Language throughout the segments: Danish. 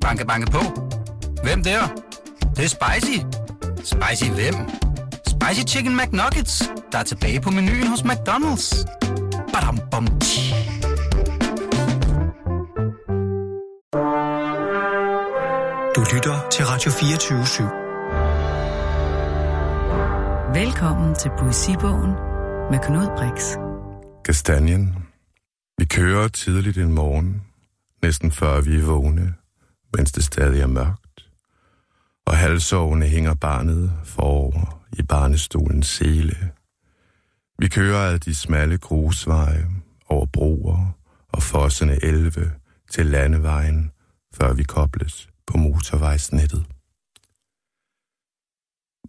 Banke, banke på. Hvem der? Det, det er spicy. Spicy hvem? Spicy Chicken McNuggets, der er tilbage på menuen hos McDonald's. Badum, bom, tji. Du lytter til Radio 24 /7. Velkommen til Poesibogen med Knud Brix. Kastanjen. Vi kører tidligt en morgen, næsten før vi er vågne, mens det stadig er mørkt. Og halvsovende hænger barnet forover i barnestolens sele. Vi kører ad de smalle grusveje over broer og fossende elve til landevejen, før vi kobles på motorvejsnettet.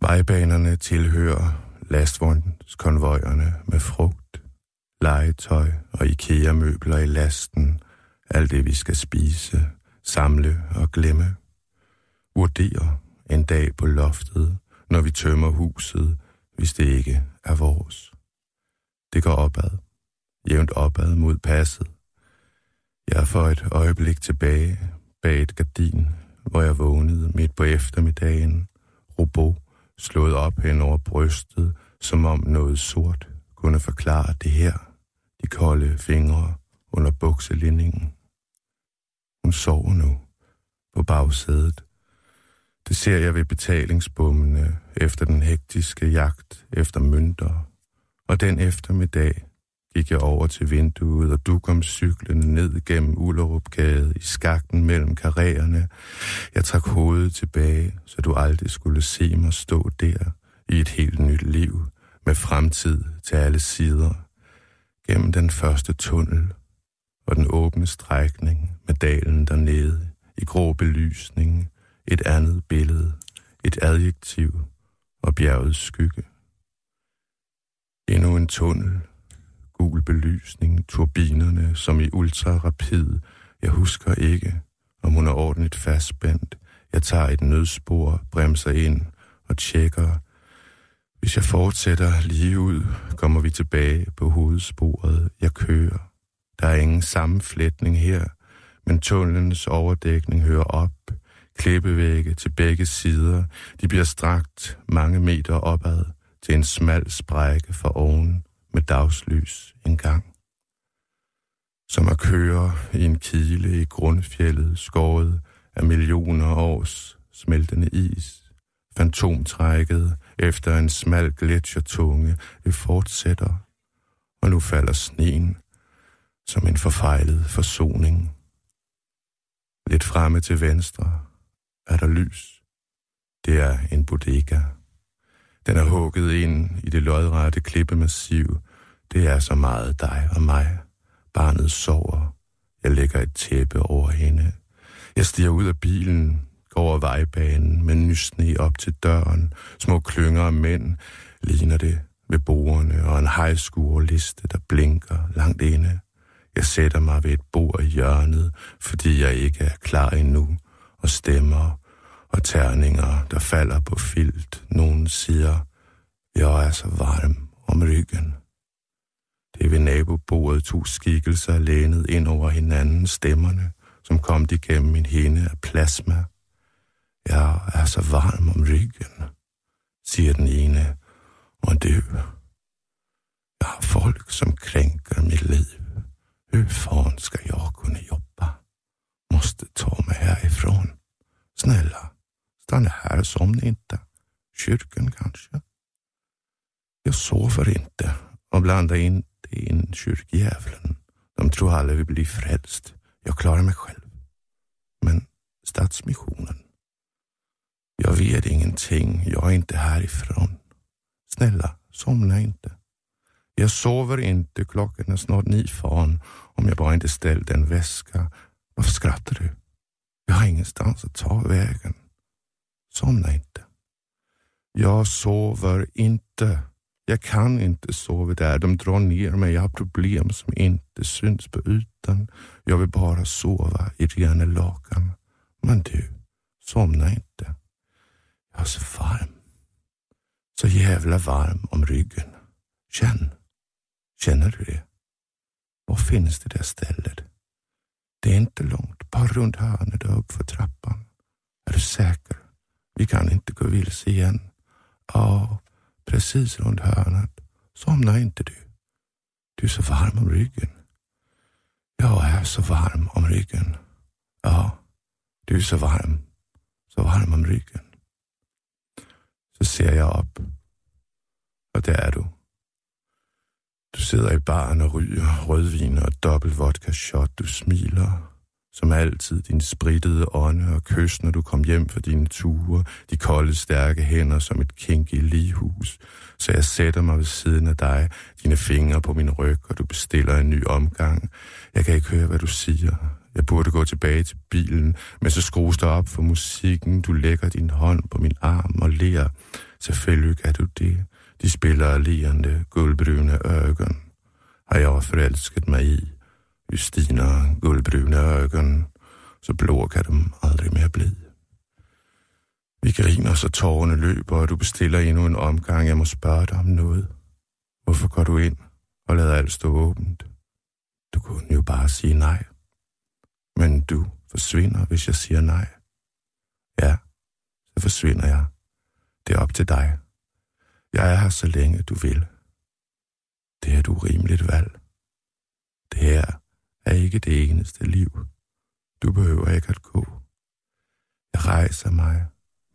Vejbanerne tilhører lastvognskonvojerne med frugt, legetøj og IKEA-møbler i lasten, alt det vi skal spise, samle og glemme. Vurdere en dag på loftet, når vi tømmer huset, hvis det ikke er vores. Det går opad, jævnt opad mod passet. Jeg får et øjeblik tilbage bag et gardin, hvor jeg vågnede midt på eftermiddagen, robot slået op hen over brystet, som om noget sort kunne forklare det her, de kolde fingre under bukselinningen. Hun sover nu på bagsædet. Det ser jeg ved betalingsbommene efter den hektiske jagt efter mønter. Og den eftermiddag gik jeg over til vinduet, og du kom cyklende ned gennem Ullerupgade i skakten mellem karriererne. Jeg trak hovedet tilbage, så du aldrig skulle se mig stå der i et helt nyt liv, med fremtid til alle sider, gennem den første tunnel og den åbne strækning med dalen dernede i grå belysning, et andet billede, et adjektiv og bjergets skygge. Endnu en tunnel, gul belysning, turbinerne som i ultrarapid. Jeg husker ikke, om hun er ordentligt fastspændt. Jeg tager et nødspor, bremser ind og tjekker. Hvis jeg fortsætter lige ud, kommer vi tilbage på hovedsporet. Jeg kører. Der er ingen sammenflætning her, men tunnelens overdækning hører op. Klippevægge til begge sider. De bliver strakt mange meter opad til en smal sprække for oven med dagslys en gang. Som at køre i en kile i grundfjellet, skåret af millioner års smeltende is. Fantomtrækket efter en smal gletsjertunge, det fortsætter, og nu falder sneen som en forfejlet forsoning. Lidt fremme til venstre er der lys. Det er en bodega. Den er hugget ind i det lodrette klippemassiv. Det er så meget dig og mig. Barnet sover. Jeg lægger et tæppe over hende. Jeg stiger ud af bilen, går over vejbanen med nysne op til døren. Små klynger af mænd ligner det ved bordene og en hejskuerliste, der blinker langt inde. Jeg sætter mig ved et bord i hjørnet, fordi jeg ikke er klar endnu, og stemmer og terninger, der falder på filt. Nogen siger, jeg er så varm om ryggen. Det er ved nabobordet to skikkelser lænet ind over hinanden stemmerne, som kom igennem min hende af plasma. Jeg er så varm om ryggen, siger den ene, og det Jeg har folk, som krænker mit liv. Hur fan ska jag kunna jobba? Måste ta mig härifrån. Snälla, stanna här och somna inte. Kyrkan kanske? Jag sover inte och blandar inte in kyrkjävlen. De tror alla vi blir frälst. Jag klarar mig själv. Men Stadsmissionen? Jag vet ingenting. Jag är inte härifrån. Snälla, somna inte. Jag sover inte, klockan är snart ni fan, om jag bara inte ställt en väska. Varför skrattar du? Jag har ingenstans att ta vägen. Somna inte. Jag sover inte. Jag kan inte sova där. De drar ner mig. Jag har problem som inte syns på ytan. Jag vill bara sova i rena lakan. Men du, somna inte. Jag är så varm. Så jävla varm om ryggen. Känn. Känner du det? Var finns det där stället? Det är inte långt, bara runt hörnet och uppför trappan. Är du säker? Vi kan inte gå vilse igen. Ja, precis runt hörnet. Somna inte du. Du är så varm om ryggen. Jag är så varm om ryggen. Ja, du är så varm. Så varm om ryggen. Så ser jag upp. Och det är du. Sidder i baren og ryger rødvin og dobbelt vodka shot. Du smiler, som altid, din sprittede ånde og kys, når du kom hjem fra dine ture, de kolde, stærke hænder som et kink i ligehus. Så jeg sætter mig ved siden af dig, dine fingre på min ryg, og du bestiller en ny omgang. Jeg kan ikke høre, hvad du siger. Jeg burde gå tilbage til bilen, men så skrues der op for musikken. Du lægger din hånd på min arm og ler. Selvfølgelig er du det. De spiller leende, guldbrune ögon. Har jeg forelsket mig i. Justina, guldbrune ögon. Så blå kan de aldrig mere blive. Vi griner, så tårerne løber, og du bestiller endnu en omgang. Jeg må spørge dig om noget. Hvorfor går du ind og lader alt stå åbent? Du kunne jo bare sige nej. Men du forsvinder, hvis jeg siger nej. Ja, så forsvinder jeg. Det er op til dig. Jeg er her så længe du vil. Det er et urimeligt valg. Det her er ikke det eneste liv. Du behøver ikke at gå. Jeg rejser mig,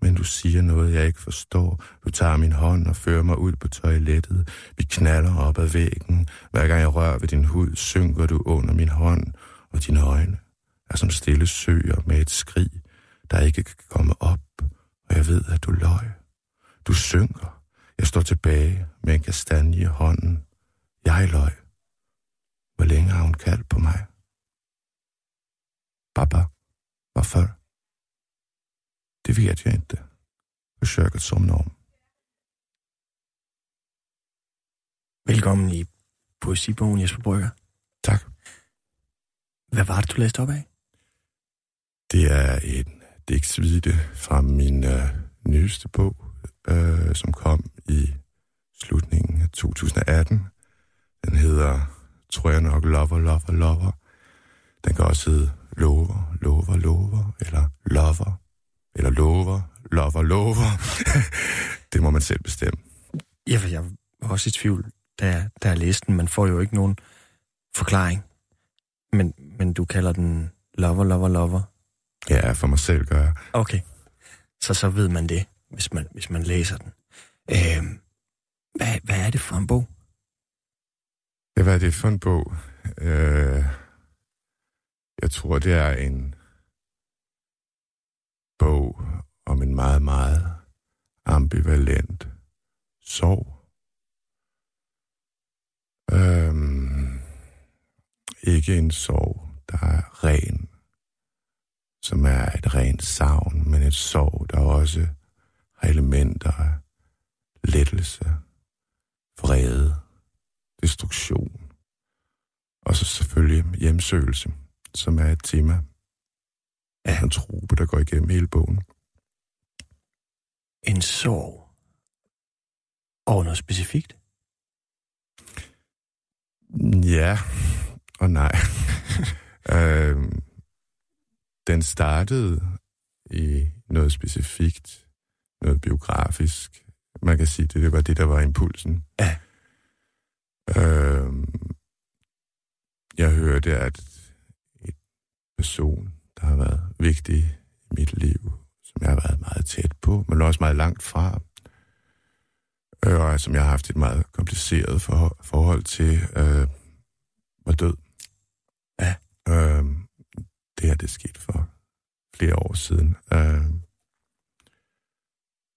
men du siger noget, jeg ikke forstår. Du tager min hånd og fører mig ud på toilettet. Vi knaller op ad væggen. Hver gang jeg rører ved din hud, synker du under min hånd, og dine øjne er som stille søer med et skrig, der ikke kan komme op, og jeg ved, at du løg. Du synker. Jeg står tilbage med en kastanje i hånden. Jeg løg. Hvor længe har hun kaldt på mig? Papa, hvorfor? Det vet jag inte. Försök att somna om. Velkommen i Poesibogen, Jesper Brygger. Tak. Hvad var det, du læste op af? Det er en digtsvide fra min øh, nyeste bog, øh, som kom i slutningen af 2018. Den hedder, tror jeg nok, Lover, Lover, Lover. Den kan også hedde Lover, Lover, Lover, eller Lover, eller Lover, Lover, Lover. det må man selv bestemme. Ja, for jeg var også i tvivl, da jeg, da jeg læste den. Man får jo ikke nogen forklaring. Men, men du kalder den Lover, Lover, Lover. Ja, for mig selv gør jeg. Okay. Så så ved man det, hvis man, hvis man læser den. Øh, hvad, hvad er det for en bog? Ja, hvad er det for en bog? Øh, jeg tror, det er en bog om en meget, meget ambivalent sorg. Øhm, ikke en sorg, der er ren, som er et rent savn, men et sorg, der også har elementer af lettelse, vrede, destruktion, og så selvfølgelig hjemsøgelse, som er et tema af en trope, der går igennem hele bogen. En sorg. Over noget specifikt? Ja og nej. øhm, den startede i noget specifikt, noget biografisk. Man kan sige, det, det var det, der var impulsen. Ja. Øhm, jeg hørte, at en person, der har været vigtig i mit liv, som jeg har været meget tæt på, men også meget langt fra, øh, og som jeg har haft et meget kompliceret for, forhold til, øh, var død. Ja. Øh, det her, det skete for flere år siden. Øh,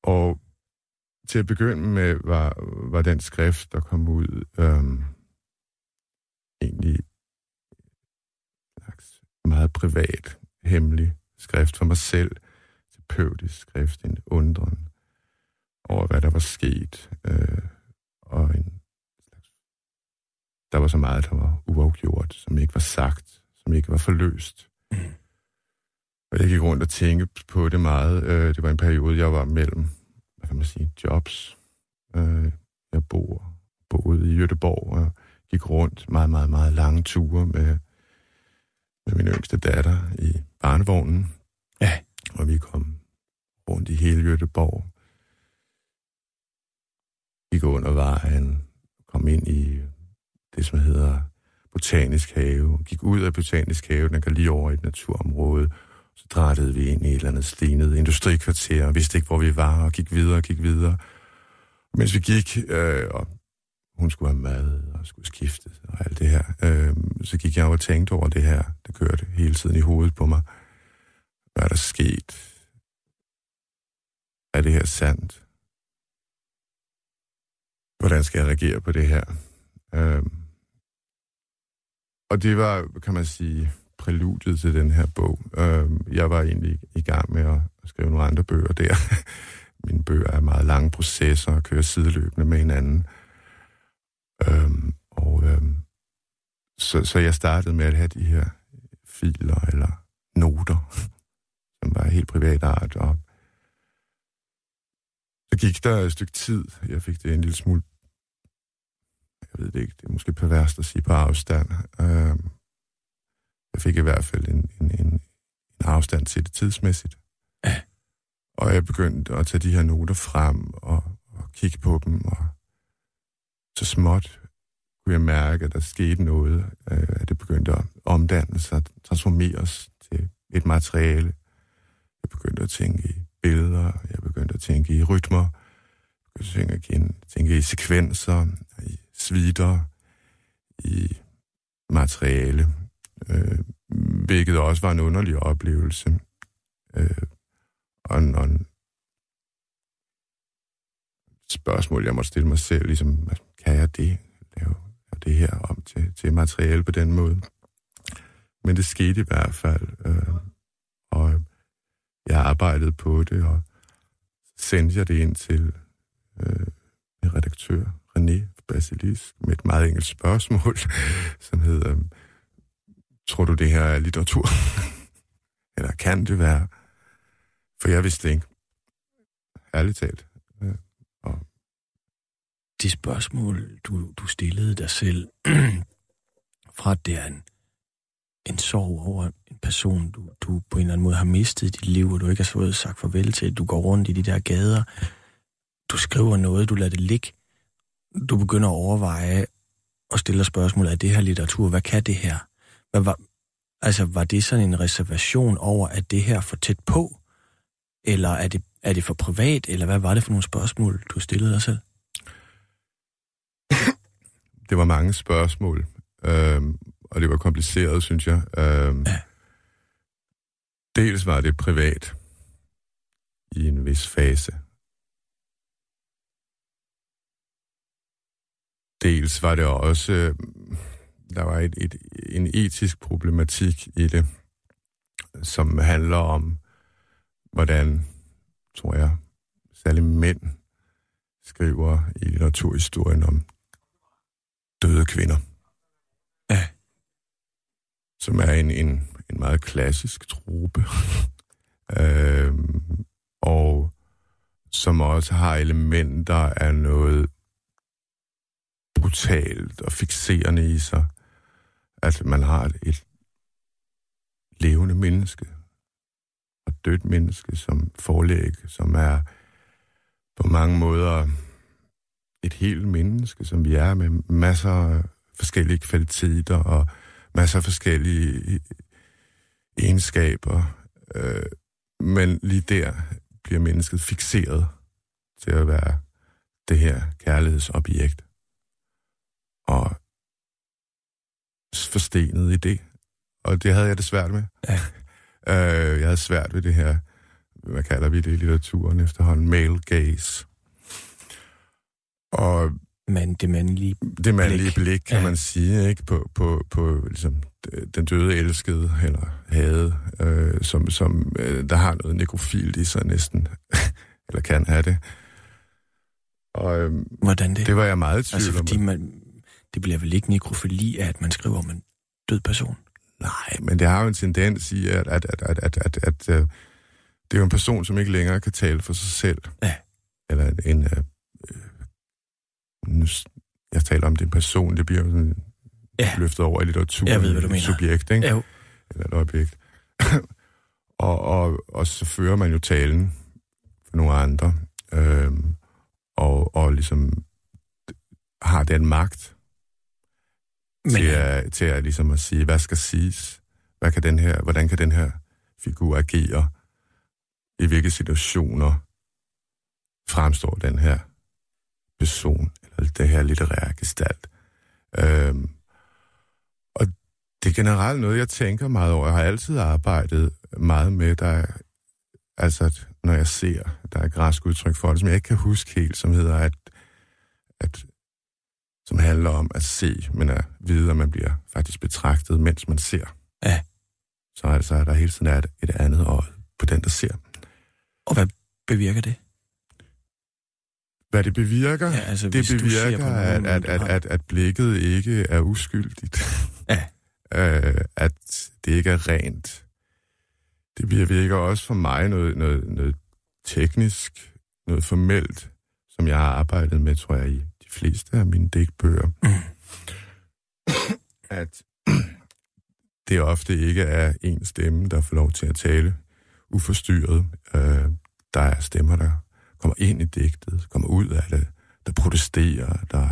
og til at begynde med, var, var den skrift, der kom ud, øh, egentlig en slags meget privat, hemmelig skrift for mig selv, terapeutisk skrift, en undren over, hvad der var sket, øh, og en slags, der var så meget, der var uafgjort, som ikke var sagt, som ikke var forløst. Mm. Og jeg gik rundt og tænkte på det meget. Øh, det var en periode, jeg var mellem, kan man sige, jobs. Øh, jeg bor, boede i Jødeborg og gik rundt meget, meget, meget lange ture med, med min yngste datter i barnevognen. Ja. Og vi kom rundt i hele Jødeborg. Gik under vejen, kom ind i det, som hedder Botanisk Have. Gik ud af Botanisk Have, den kan lige over i et naturområde. Så drættede vi ind i et eller andet stenet industrikvarter, og vidste ikke, hvor vi var, og gik videre og gik videre. Mens vi gik, øh, og hun skulle have mad og skulle skifte og alt det her, øh, så gik jeg og tænkte over det her. Det kørte hele tiden i hovedet på mig. Hvad er der sket? Er det her sandt? Hvordan skal jeg reagere på det her? Øh, og det var, kan man sige, præludiet til den her bog. Øh, jeg var egentlig i gang med at skrive nogle andre bøger der. Mine bøger er meget lange processer og kører sideløbende med hinanden. Øh, og øh, så, så jeg startede med at have de her filer eller noter, som var helt privat art. Og så gik der et stykke tid. Jeg fik det en lille smule, jeg ved det ikke, det er måske perverst at sige på afstand. Øh, jeg fik i hvert fald en, en, en, en afstand til det tidsmæssigt. Ja. Og jeg begyndte at tage de her noter frem og, og kigge på dem, og så småt kunne jeg mærke, at der skete noget, øh, at det begyndte at omdanne sig, transformeres til et materiale. Jeg begyndte at tænke i billeder, jeg begyndte at tænke i rytmer, jeg begyndte at tænke, tænke i sekvenser, i svider, i materiale, øh, hvilket også var en underlig oplevelse. Øh, og, en, og en spørgsmål, jeg måtte stille mig selv, ligesom, kan jeg det? Lave, lave det her om til, til materiale på den måde? Men det skete i hvert fald, øh, og jeg arbejdede på det, og sendte jeg det ind til øh, redaktør, René Basilisk, med et meget enkelt spørgsmål, som hedder, tror du det her er litteratur? Eller kan det være? For jeg vidste ikke. Ærligt talt. Øh, og De spørgsmål, du, du stillede dig selv, fra at det er en, en sorg over en person, du, du på en eller anden måde har mistet i dit liv, og du ikke har fået sagt farvel til, du går rundt i de der gader, du skriver noget, du lader det ligge, du begynder at overveje og stille spørgsmål, er det her litteratur, hvad kan det her? Hvad var, altså, var det sådan en reservation over, at det her for tæt på? Eller er det, er det for privat? Eller hvad var det for nogle spørgsmål, du stillede dig selv? det var mange spørgsmål, øh, og det var kompliceret, synes jeg. Øh, Ja. Dels var det privat i en vis fase. Dels var det også, øh, der var et, et, en etisk problematik i det, som handler om, hvordan, tror jeg, særligt mænd skriver i litteraturhistorien om døde kvinder. Ja. Som er en, en, en meget klassisk trope. øhm, og som også har elementer af noget brutalt og fixerende i sig. At man har et, et levende menneske og dødt menneske som forlæg, som er på mange måder et helt menneske, som vi er, med masser af forskellige kvaliteter og masser af forskellige e-, egenskaber. Øh, men lige der bliver mennesket fixeret til at være det her kærlighedsobjekt. Og forstenet i det. Og det havde jeg det svært med. Ja. øh, jeg havde svært ved det her, hvad kalder vi det i litteraturen efterhånden, male gaze. Og Men det mandlige det mandlige blik. blik, blik kan Ja. man sige, ikke på, på, på ligesom, den døde elskede, eller hade, øh, som, som øh, der har noget nekrofilt i sig næsten, eller kan have det. Og øh, Hvordan det? det var jeg meget i tvivl altså, om. fordi man, det bliver vel ikke nekrofili at man skriver om en død person? Nej, men det har jo en tendens i, at, at, at, at, at, at, at øh, det er jo en person, som ikke længere kan tale for sig selv. Ja. Eller en... øh, øh, nu, jeg taler om det er en person, det bliver sådan Ja. løftet over i litteraturen. Jeg ved, hvad du mener. Subjekt, ikke? Jo. eller et objekt. og, og, og så fører man jo talen for nogle andre, øhm, og, og ligesom har den magt men, til, at, til at, ligesom at sige, hvad skal siges? Hvad kan den her, hvordan kan den her figur agere? I hvilke situationer fremstår den her person, eller det her litterære gestalt? Øhm, og det er generelt noget, jeg tænker meget over. Jeg har altid arbejdet meget med, der altså, når jeg ser, der er et græsk udtryk for det, som jeg ikke kan huske helt, som hedder, at, at handler om at se, men at vide, at man bliver faktisk betragtet, mens man ser. Ja. Så altså, er der hele tiden er et, et andet øje på den, der ser. Og hvad bevirker det? Hvad det bevirker? Ja, altså, det bevirker, at, at, at, at, at blikket ikke er uskyldigt. Ja. øh, at det ikke er rent. Det bevirker også for mig noget, noget, noget teknisk, noget formelt, som jeg har arbejdet med, tror jeg, i de fleste af mine digtbøger. Mm. at det ofte ikke er en stemme, der får lov til at tale uforstyrret. Øh, der er stemmer, der kommer ind i digtet, kommer ud af det, der protesterer, der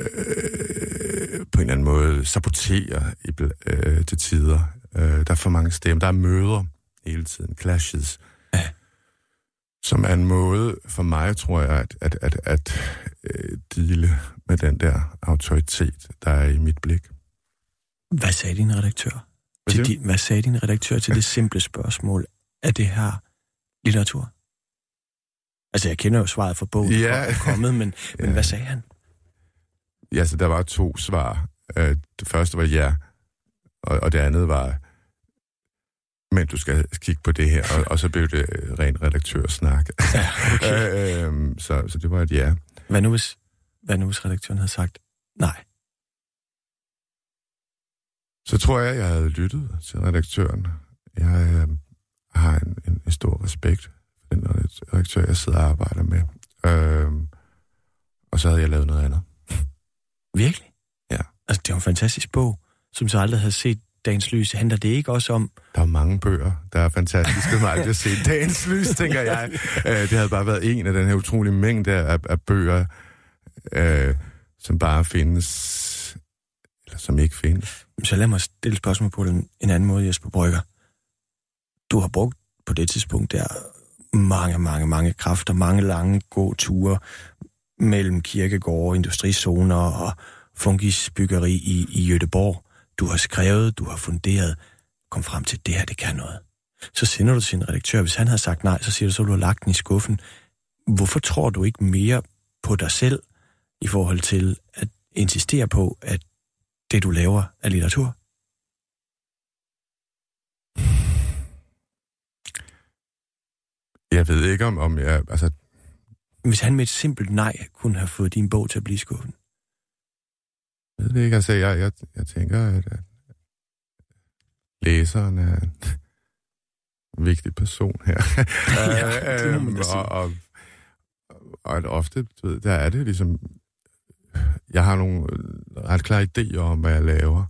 øh, på en eller anden måde saboterer i, øh, til tider. Øh, der er for mange stemmer. Der er møder hele tiden, clashes. Ja. Som er en måde for mig, tror jeg, at, at, at, at øh, dele med den der autoritet, der er i mit blik. Hvad sagde din redaktør? Hvad, til din, hvad sagde din redaktør til det simple spørgsmål? Er det her litteratur? Altså, jeg kender jo svaret for bogen, ja. er kommet, men, ja. men hvad sagde han? Ja, så der var to svar. Øh, det første var ja, og, og det andet var, men du skal kigge på det her, og, og så blev det ren redaktørsnak. Ja, okay. øh, øh, så, så det var et ja. Hvad nu, hvis, hvad nu hvis redaktøren havde sagt nej? Så tror jeg, jeg havde lyttet til redaktøren. Jeg øh, har en, en, en stor respekt for den redaktør, jeg sidder og arbejder med. Øh, og så havde jeg lavet noget andet. Virkelig? Ja. Altså, det var en fantastisk bog, som så aldrig havde set dagens lys. Handler det ikke også om... Der er mange bøger, der er fantastiske, som aldrig har set dagens lys, tænker jeg. Øh, det havde bare været en af den her utrolige mængde af, af bøger, øh, som bare findes, eller som ikke findes. Så lad mig stille spørgsmål på den en anden måde, Jesper Brygger. Du har brugt på det tidspunkt der mange, mange, mange kræfter, mange lange gåture mellem kirkegårde, industrizoner og fungisbyggeri i, i Jødeborg. Du har skrevet, du har funderet, kom frem til, det her, det kan noget. Så sender du til sin redaktør. Hvis han havde sagt nej, så siger du, så du har lagt den i skuffen. Hvorfor tror du ikke mere på dig selv i forhold til at insistere på, at det, du laver, er litteratur? Jeg ved ikke, om, om jeg... Altså... Hvis han med et simpelt nej kunne have fået din bog til at blive skuffen? Jeg ved det ikke. Altså, jeg, jeg, jeg tænker, at, at læseren er en vigtig person her. ja, det øhm, og, og, og at ofte, du ved, der er det ligesom... Jeg har nogle ret klare idéer om, hvad jeg laver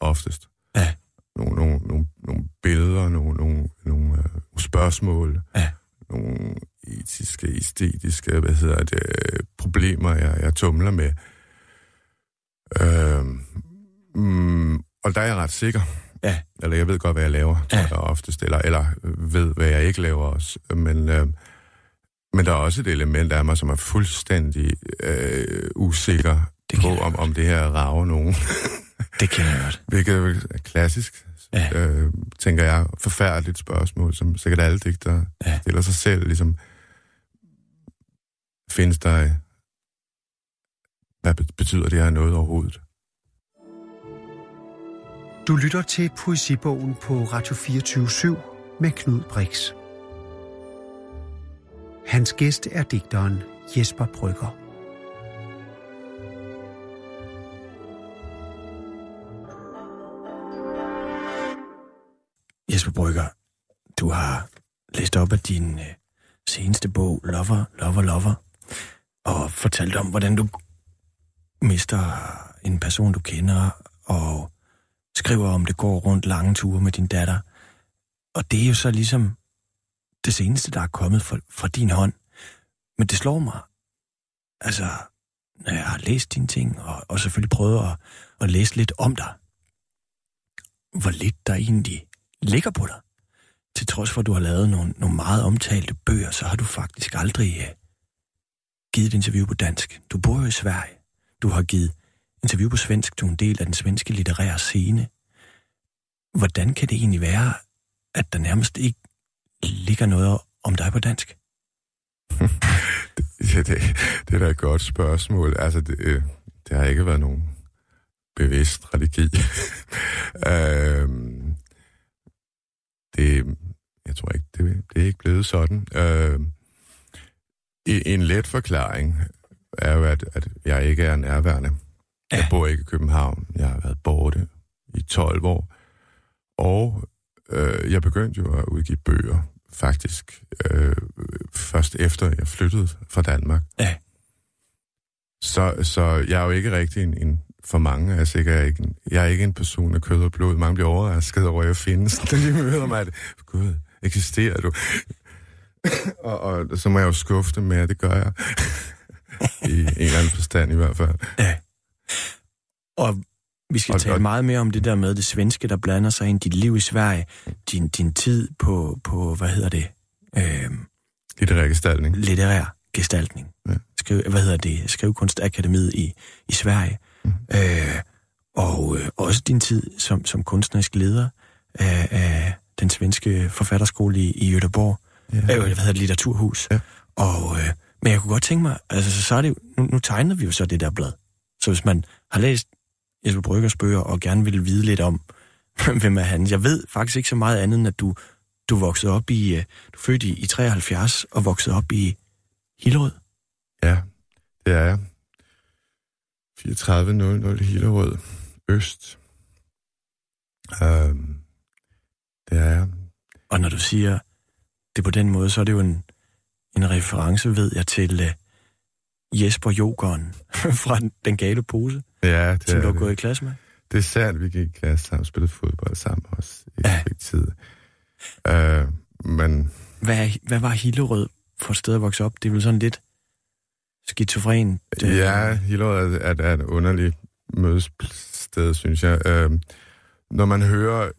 oftest. Ja. Nogle, nogle, nogle, nogle billeder, nogle, nogle, nogle uh, spørgsmål. Ja nogle etiske, æstetiske, hvad hedder det, problemer, jeg, jeg tumler med. Øh, mm, og der er jeg ret sikker. Ja. Eller jeg ved godt, hvad jeg laver, ja. jeg oftest. Eller, eller ved, hvad jeg ikke laver også. Men, øh, men der er også et element af mig, som er fuldstændig øh, usikker det på, om, om det her rager nogen. det kan jeg godt. Hvilket er klassisk ja. øh, tænker jeg, forfærdeligt spørgsmål, som sikkert alle digter ja. stiller sig selv. Ligesom, findes der... Hvad betyder det her noget overhovedet? Du lytter til Poesibogen på Radio 24 med Knud Brix. Hans gæst er digteren Jesper Brygger. Jesper Brygger, du har læst op af din øh, seneste bog, Lover, Lover, Lover, og fortalt om, hvordan du mister en person, du kender, og skriver om det går rundt lange ture med din datter. Og det er jo så ligesom det seneste, der er kommet fra, fra din hånd. Men det slår mig, altså, når jeg har læst dine ting, og, og selvfølgelig prøvet at, at læse lidt om dig, hvor lidt der egentlig ligger på dig. Til trods for, at du har lavet nogle, nogle meget omtalte bøger, så har du faktisk aldrig uh, givet et interview på dansk. Du bor jo i Sverige. Du har givet interview på svensk. Du er en del af den svenske litterære scene. Hvordan kan det egentlig være, at der nærmest ikke ligger noget om dig på dansk? ja, det, det er da et godt spørgsmål. Altså, det, øh, det har ikke været nogen bevidst strategi. øhm, det, jeg tror ikke, det, det er ikke blevet sådan. Øhm, en let forklaring er jo, at, at jeg ikke er nærværende. Ja. Jeg bor ikke i København. Jeg har været borte i 12 år. Og øh, jeg begyndte jo at udgive bøger, faktisk, øh, først efter jeg flyttede fra Danmark. Ja. Så, så jeg er jo ikke rigtig en, en for mange, altså ikke, jeg, er ikke en, jeg er ikke en person af kød og blod. Mange bliver overrasket over, at jeg findes, når de møder mig, at gud, eksisterer du? og, og så må jeg jo skuffe dem med, at det gør jeg. I en eller anden forstand i hvert fald. Ja. Og vi skal og, tale og, meget mere om det der med det svenske, der blander sig ind. Dit liv i Sverige, din, din tid på, på, hvad hedder det? Øh, litterær gestaltning. Litterær gestaltning. Ja. Skriv, hvad hedder det? Skrivekunstakademiet i, i Sverige. Mm. Øh, og øh, også din tid som, som kunstnerisk leder af, af den svenske forfatterskole i, i Göteborg. Ja. Øh, hvad hedder det? Litteraturhus. Ja. Og, øh, men jeg kunne godt tænke mig, altså så er det nu, nu tegner vi jo så det der blad. Så hvis man har læst Jesper Bryggers bøger og gerne vil vide lidt om, hvem er han. Jeg ved faktisk ikke så meget andet, end at du, du voksede op i, øh, du fødte i, i 73 og voksede op i Hillerød. Ja, det er jeg. 3400 Hillerød Øst. Øhm, det er jeg. Og når du siger det på den måde, så er det jo en, en reference, ved jeg, til uh, Jesper Jokeren fra Den Gale Pose. Ja, det som er du har gået i klasse med? Det er sandt, vi gik i klasse sammen, spillede fodbold sammen også i ja. tid. Uh, men... Hvad, hvad var Hillerød for et sted at vokse op? Det er vel sådan lidt skizofren? Det... Ja, Hillerød er, er, er et underligt mødested, synes jeg. Uh, når man hører,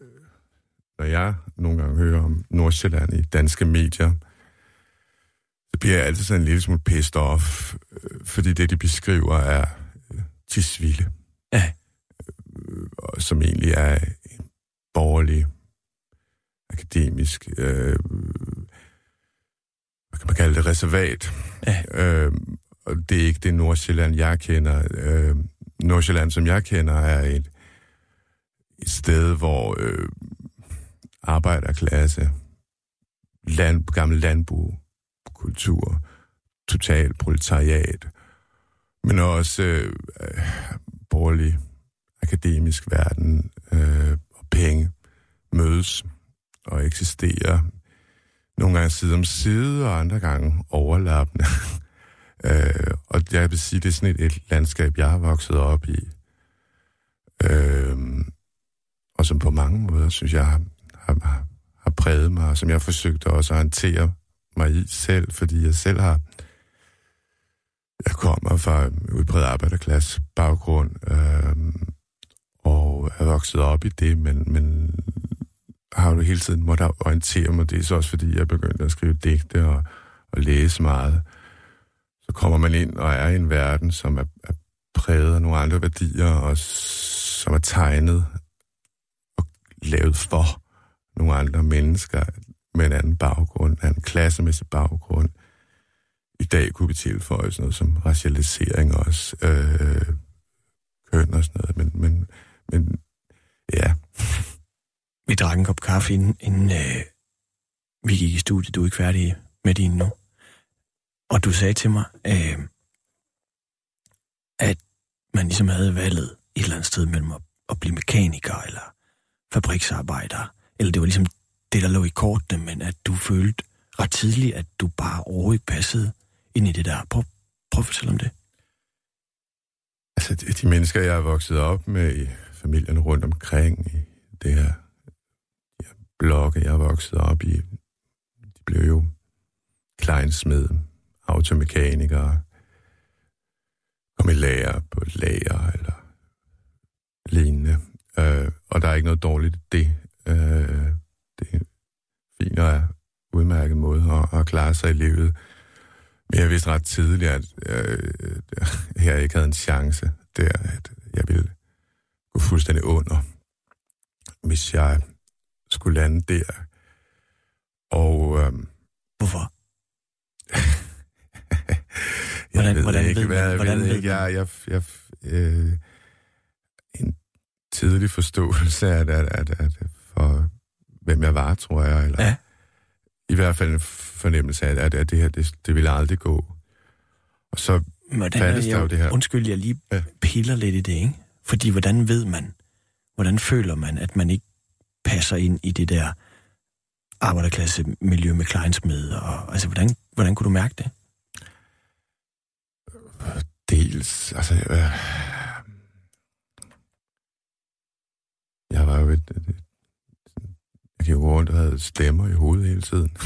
når jeg nogle gange hører om Nordsjælland i danske medier, så bliver jeg altid sådan en lille smule pissed off, fordi det, de beskriver, er Tisvilde. Ja. Øh, som egentlig er en borgerlig, akademisk, øh, hvad kan man kalde det, reservat. Ja. Øh, og det er ikke det Nordsjælland, jeg kender. Øh, Nordsjælland, som jeg kender, er et, et sted, hvor øh, arbejderklasse, land, gammel landbrug, kultur, total proletariat, men også øh, borgerlig akademisk verden øh, og penge mødes og eksisterer. Nogle gange side om side, og andre gange overlappende. øh, og jeg vil sige, det er sådan et, et landskab, jeg har vokset op i. Øh, og som på mange måder, synes jeg, har, har, har præget mig, og som jeg forsøgte også at orientere mig i selv, fordi jeg selv har jeg kommer fra udbredt arbejderklasse baggrund, øh, og er vokset op i det, men, men har jo hele tiden måttet orientere mig. Det er så også, fordi jeg begyndte at skrive digte og, og læse meget. Så kommer man ind og er i en verden, som er, er præget af nogle andre værdier, og som er tegnet og lavet for nogle andre mennesker med en anden baggrund, en klassemæssig baggrund i dag kunne vi tilføje sådan noget som racialisering også, øh, køn og sådan noget, men, men, men ja. Vi drak en kop kaffe, inden, inden øh, vi gik i studiet. Du er ikke færdig med din nu. Og du sagde til mig, øh, at man ligesom havde valget et eller andet sted mellem at, at blive mekaniker eller fabriksarbejder, eller det var ligesom det, der lå i kortene, men at du følte ret tidligt, at du bare overhovedet ikke passede ind i det der. Prøv, prøv at fortælle om det. Altså, de, de mennesker, jeg er vokset op med i familien rundt omkring i det her, de her blokke, jeg er vokset op i. De blev jo kleinsmed, automekanikere, kom i lager på lager eller lignende. Øh, og der er ikke noget dårligt i det. Øh, det er fint og udmærket måde at, at klare sig i livet. Men jeg vidste ret tidligt, at øh, her ikke havde en chance der, at jeg ville gå fuldstændig under, hvis jeg skulle lande der. Og... Øh, Hvorfor? jeg Hvordan- ved hvordan ikke, ved hvad jeg hvordan ved ved ikke. Jeg, jeg, jeg, øh, en tidlig forståelse af, at, at, at, at for hvem jeg var, tror jeg. Eller, Ja. I hvert fald en fornemmelse af, at, at det her, det, det ville aldrig gå. Og så Hvordan Fattes er der jo jeg, det her. Undskyld, jeg lige Ja. piller lidt i det, ikke? Fordi hvordan ved man, hvordan føler man, at man ikke passer ind i det der arbejderklasse miljø med kleinsmed, og altså, hvordan, hvordan kunne du mærke det? Dels, altså... Øh, jeg var jo et... et jeg gik jo rundt og havde stemmer i hovedet hele tiden.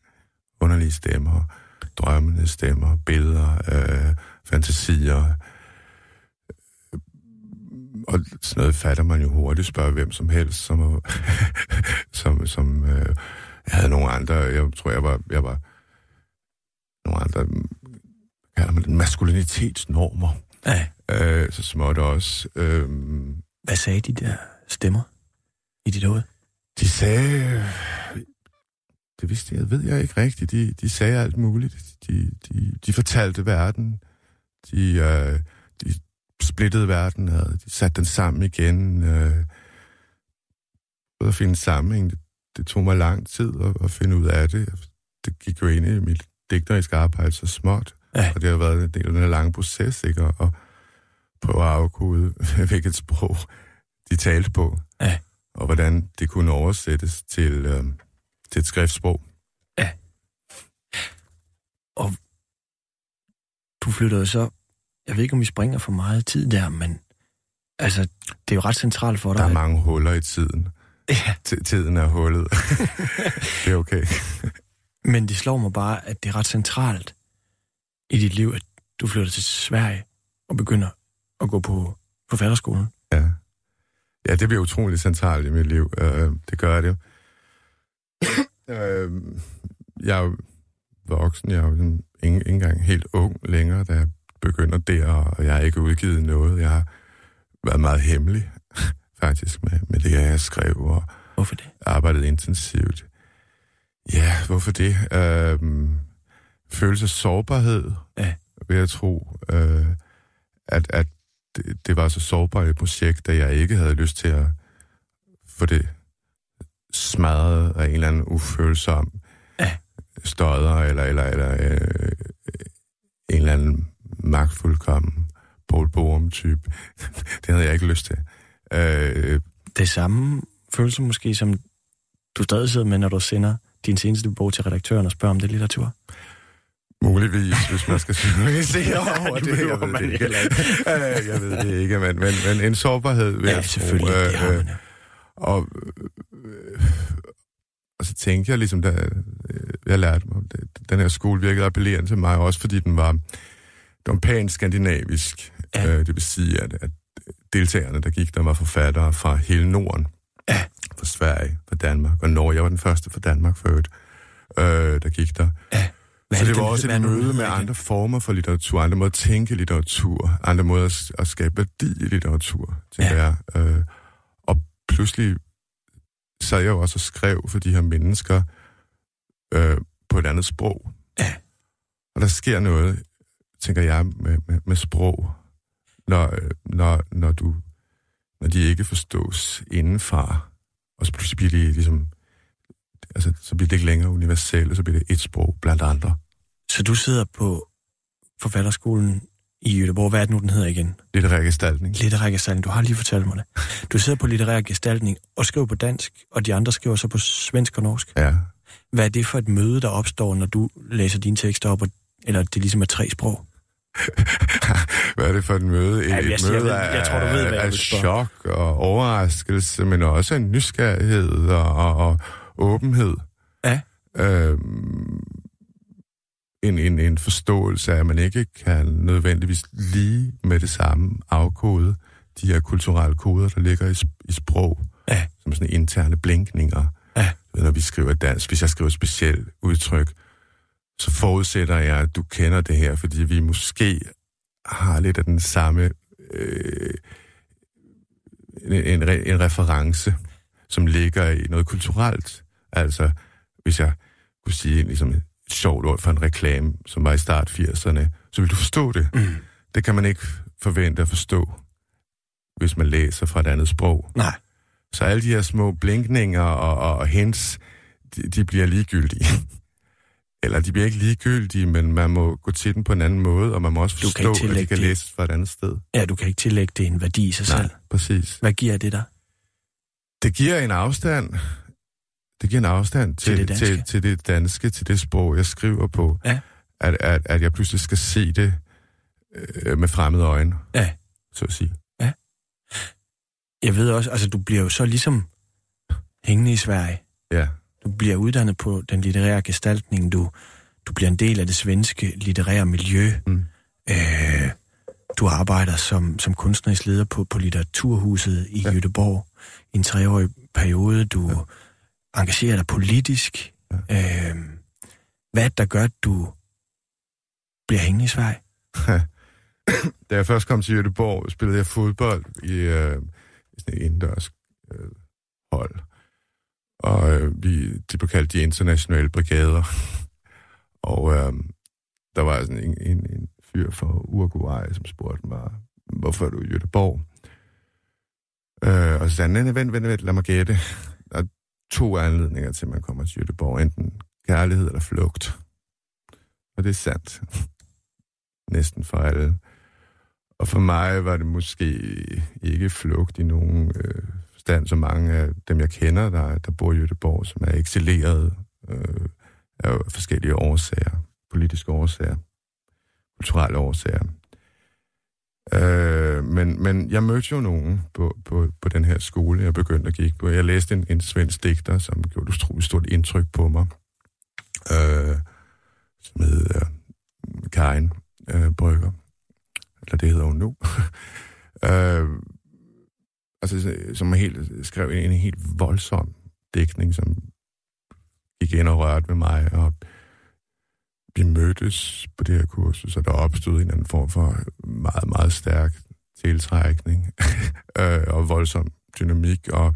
Underlige stemmer, drømmende stemmer, billeder, øh, fantasier. Og sådan noget fatter man jo hurtigt, spørger hvem som helst, som, som, som øh, jeg havde nogle andre, jeg tror, jeg var, jeg var nogle andre kalder man det, maskulinitetsnormer. Ja. Øh, så småt også. Øh, Hvad sagde de der stemmer i dit hoved? De sagde... Det vidste jeg, ved jeg ikke rigtigt. De, de sagde alt muligt. De, de, de fortalte verden. De, øh, de splittede verden. havde- De satte den sammen igen. Øh, prøvede at finde en sammenhæng. Det, det tog mig lang tid at, at finde ud af det. Det gik jo ind i mit digteriske arbejde så småt. Ja. Og det har været en del af den her lange proces, ikke? Og, og prøve at afkode, hvilket sprog de talte på. Ja. Og hvordan det kunne oversættes til, øh, til et skriftsprog. Du flytter jo så, jeg ved ikke, om vi springer for meget tid der, men altså, det er jo ret centralt for dig. Der er mange huller i tiden. Ja, T- tiden er hullet. det er okay. men det slår mig bare, at det er ret centralt i dit liv, at du flytter til Sverige og begynder at gå på forfatterskolen. Ja. Ja, det bliver utroligt centralt i mit liv. Øh, det gør det. øh, jeg er jo voksen. Jeg er jo ikke, ikke engang helt ung længere, da jeg begynder der, og jeg har ikke udgivet noget. Jeg har været meget hemmelig, faktisk, med, med det, jeg skrev, og Hvorfor det? arbejdet intensivt. Ja, hvorfor det? Øhm, følelse af sårbarhed, Ja. vil jeg tro. Øh, at at det, det var så sårbart et projekt, at jeg ikke havde lyst til at få det smadret af en eller anden ufølsom Ja. støder, eller, eller, eller øh, en eller anden magtfuldkommen Paul Borum-type. det havde jeg ikke lyst til. Øh, Det samme følelse måske, som du stadig sidder med, når du sender din seneste bog til redaktøren og spørger om det er litteratur. Muligvis, hvis man skal journalisere over det. Jeg ved det ikke. Øh, jeg ved det ikke, men, men, men en sårbarhed vil Ja, jeg tro. selvfølgelig. Det har Øh, man jo. og, øh, og så tænkte jeg ligesom, da øh, jeg lærte mig, det, den her skole virkede appellerende til mig, også fordi den var, den var pænt skandinavisk. Ja. Øh, det vil sige, at, at deltagerne, der gik, der var forfattere fra hele Norden. Ja. Fra Sverige, fra Danmark og Norge. Jeg var den første fra Danmark for øvrigt, øh, der gik der. Hvad Så det var også et møde med andre former for litteratur, andre måder at tænke litteratur, andre måder at, at skabe værdi i litteratur, tænker Ja. jeg. Øh, og pludselig sad jeg jo også og skrev for de her mennesker øh, på et andet sprog. Ja. Og der sker noget, tænker jeg, med, med, med sprog, når, øh, når, når, du, når de ikke forstås indenfra, og så pludselig bliver de ligesom, altså, så bliver det ikke længere universelt, så bliver det et sprog blandt andre. Så du sidder på forfatterskolen i Jødeborg. Hvad er det nu, den hedder igen? Litterær gestaltning. Litterær gestaltning. Du har lige fortalt mig det. Du sidder på litterær gestaltning og skriver på dansk, og de andre skriver så på svensk og norsk. Ja. Hvad er det for et møde, der opstår, når du læser dine tekster op, og, eller det ligesom er tre sprog? hvad er det for et møde? Et, Ja, jeg- et jeg møde ved- af, jeg tror, du ved, hvad jeg af spørge. chok og overraskelse, men også en nysgerrighed og, og, og åbenhed. Ja. Øhm, en, en, en forståelse af, at man ikke kan nødvendigvis lige med det samme afkode de her kulturelle koder, der ligger i, i sprog, Ja. som sådan interne blinkninger. Ja. Når vi skriver dansk, hvis jeg skriver et specielt udtryk, så forudsætter jeg, at du kender det her, fordi vi måske har lidt af den samme øh, en, en, en reference, som ligger i noget kulturelt. Altså, hvis jeg kunne sige ligesom et sjovt ord for en reklame, som var i start 80'erne, så vil du forstå det. Mm. Det kan man ikke forvente at forstå, hvis man læser fra et andet sprog. Nej. Så alle de her små blinkninger og, og, og hints, de, de bliver ligegyldige. Eller de bliver ikke ligegyldige, men man må gå til den på en anden måde, og man må også forstå, at de kan det- læses fra et andet sted. Ja, du kan ikke tillægge det en værdi i sig Nej, selv. præcis. Hvad giver det dig? Det giver en afstand. Det giver en afstand Til til, det til, danske. til, til det danske, til det sprog, jeg skriver på. Ja. At, at, at jeg pludselig skal se det øh, med fremmede øjne, Ja. så at sige. Jeg ved også, altså du bliver jo så ligesom hængende i Sverige. Ja, Du bliver uddannet på den litterære gestaltning. Du, du bliver en del af det svenske litterære miljø. Mm. Øh, du arbejder som, som kunstnerisk leder på, på Litteraturhuset i ja. Ja. Göteborg i en treårig periode. Du ja. Engagerer dig politisk. Ja. Øh, hvad er der gør, at du bliver hængende i Sverige? Da jeg først kom til Göteborg, spillede jeg fodbold i, øh, i sådan et indendørs øh, hold. Og øh, vi, de blev kaldt de internationale brigader. Og øh, der var sådan en, en, en fyr fra Uruguay, som spurgte mig, hvorfor er du i Göteborg? Øh, og så sagde han, "Nej, vent, vent, vent, lad mig gætte. To anledninger til, at man kommer til Göteborg. Enten kærlighed eller flugt. Og det er sandt. Næsten for alle. Og for mig var det måske ikke flugt i nogen øh, stand, så mange af dem, jeg kender, der, der bor i Göteborg, som er eksileret øh, af forskellige årsager, politiske årsager, kulturelle årsager. Øh, men, men jeg mødte jo nogen på, på, på den her skole, jeg begyndte at gik på. Jeg læste en, en svensk digter, som gjorde et utroligt stort indtryk på mig, øh, som hedder øh, Karin øh, Brygger eller det hedder hun nu, øh, altså, som helt, skrev en, en helt voldsom dækning, som gik ind og rørte med mig, og vi mødtes på det her kursus, så der opstod en eller anden form for meget, meget stærk tiltrækning øh, og voldsom dynamik, og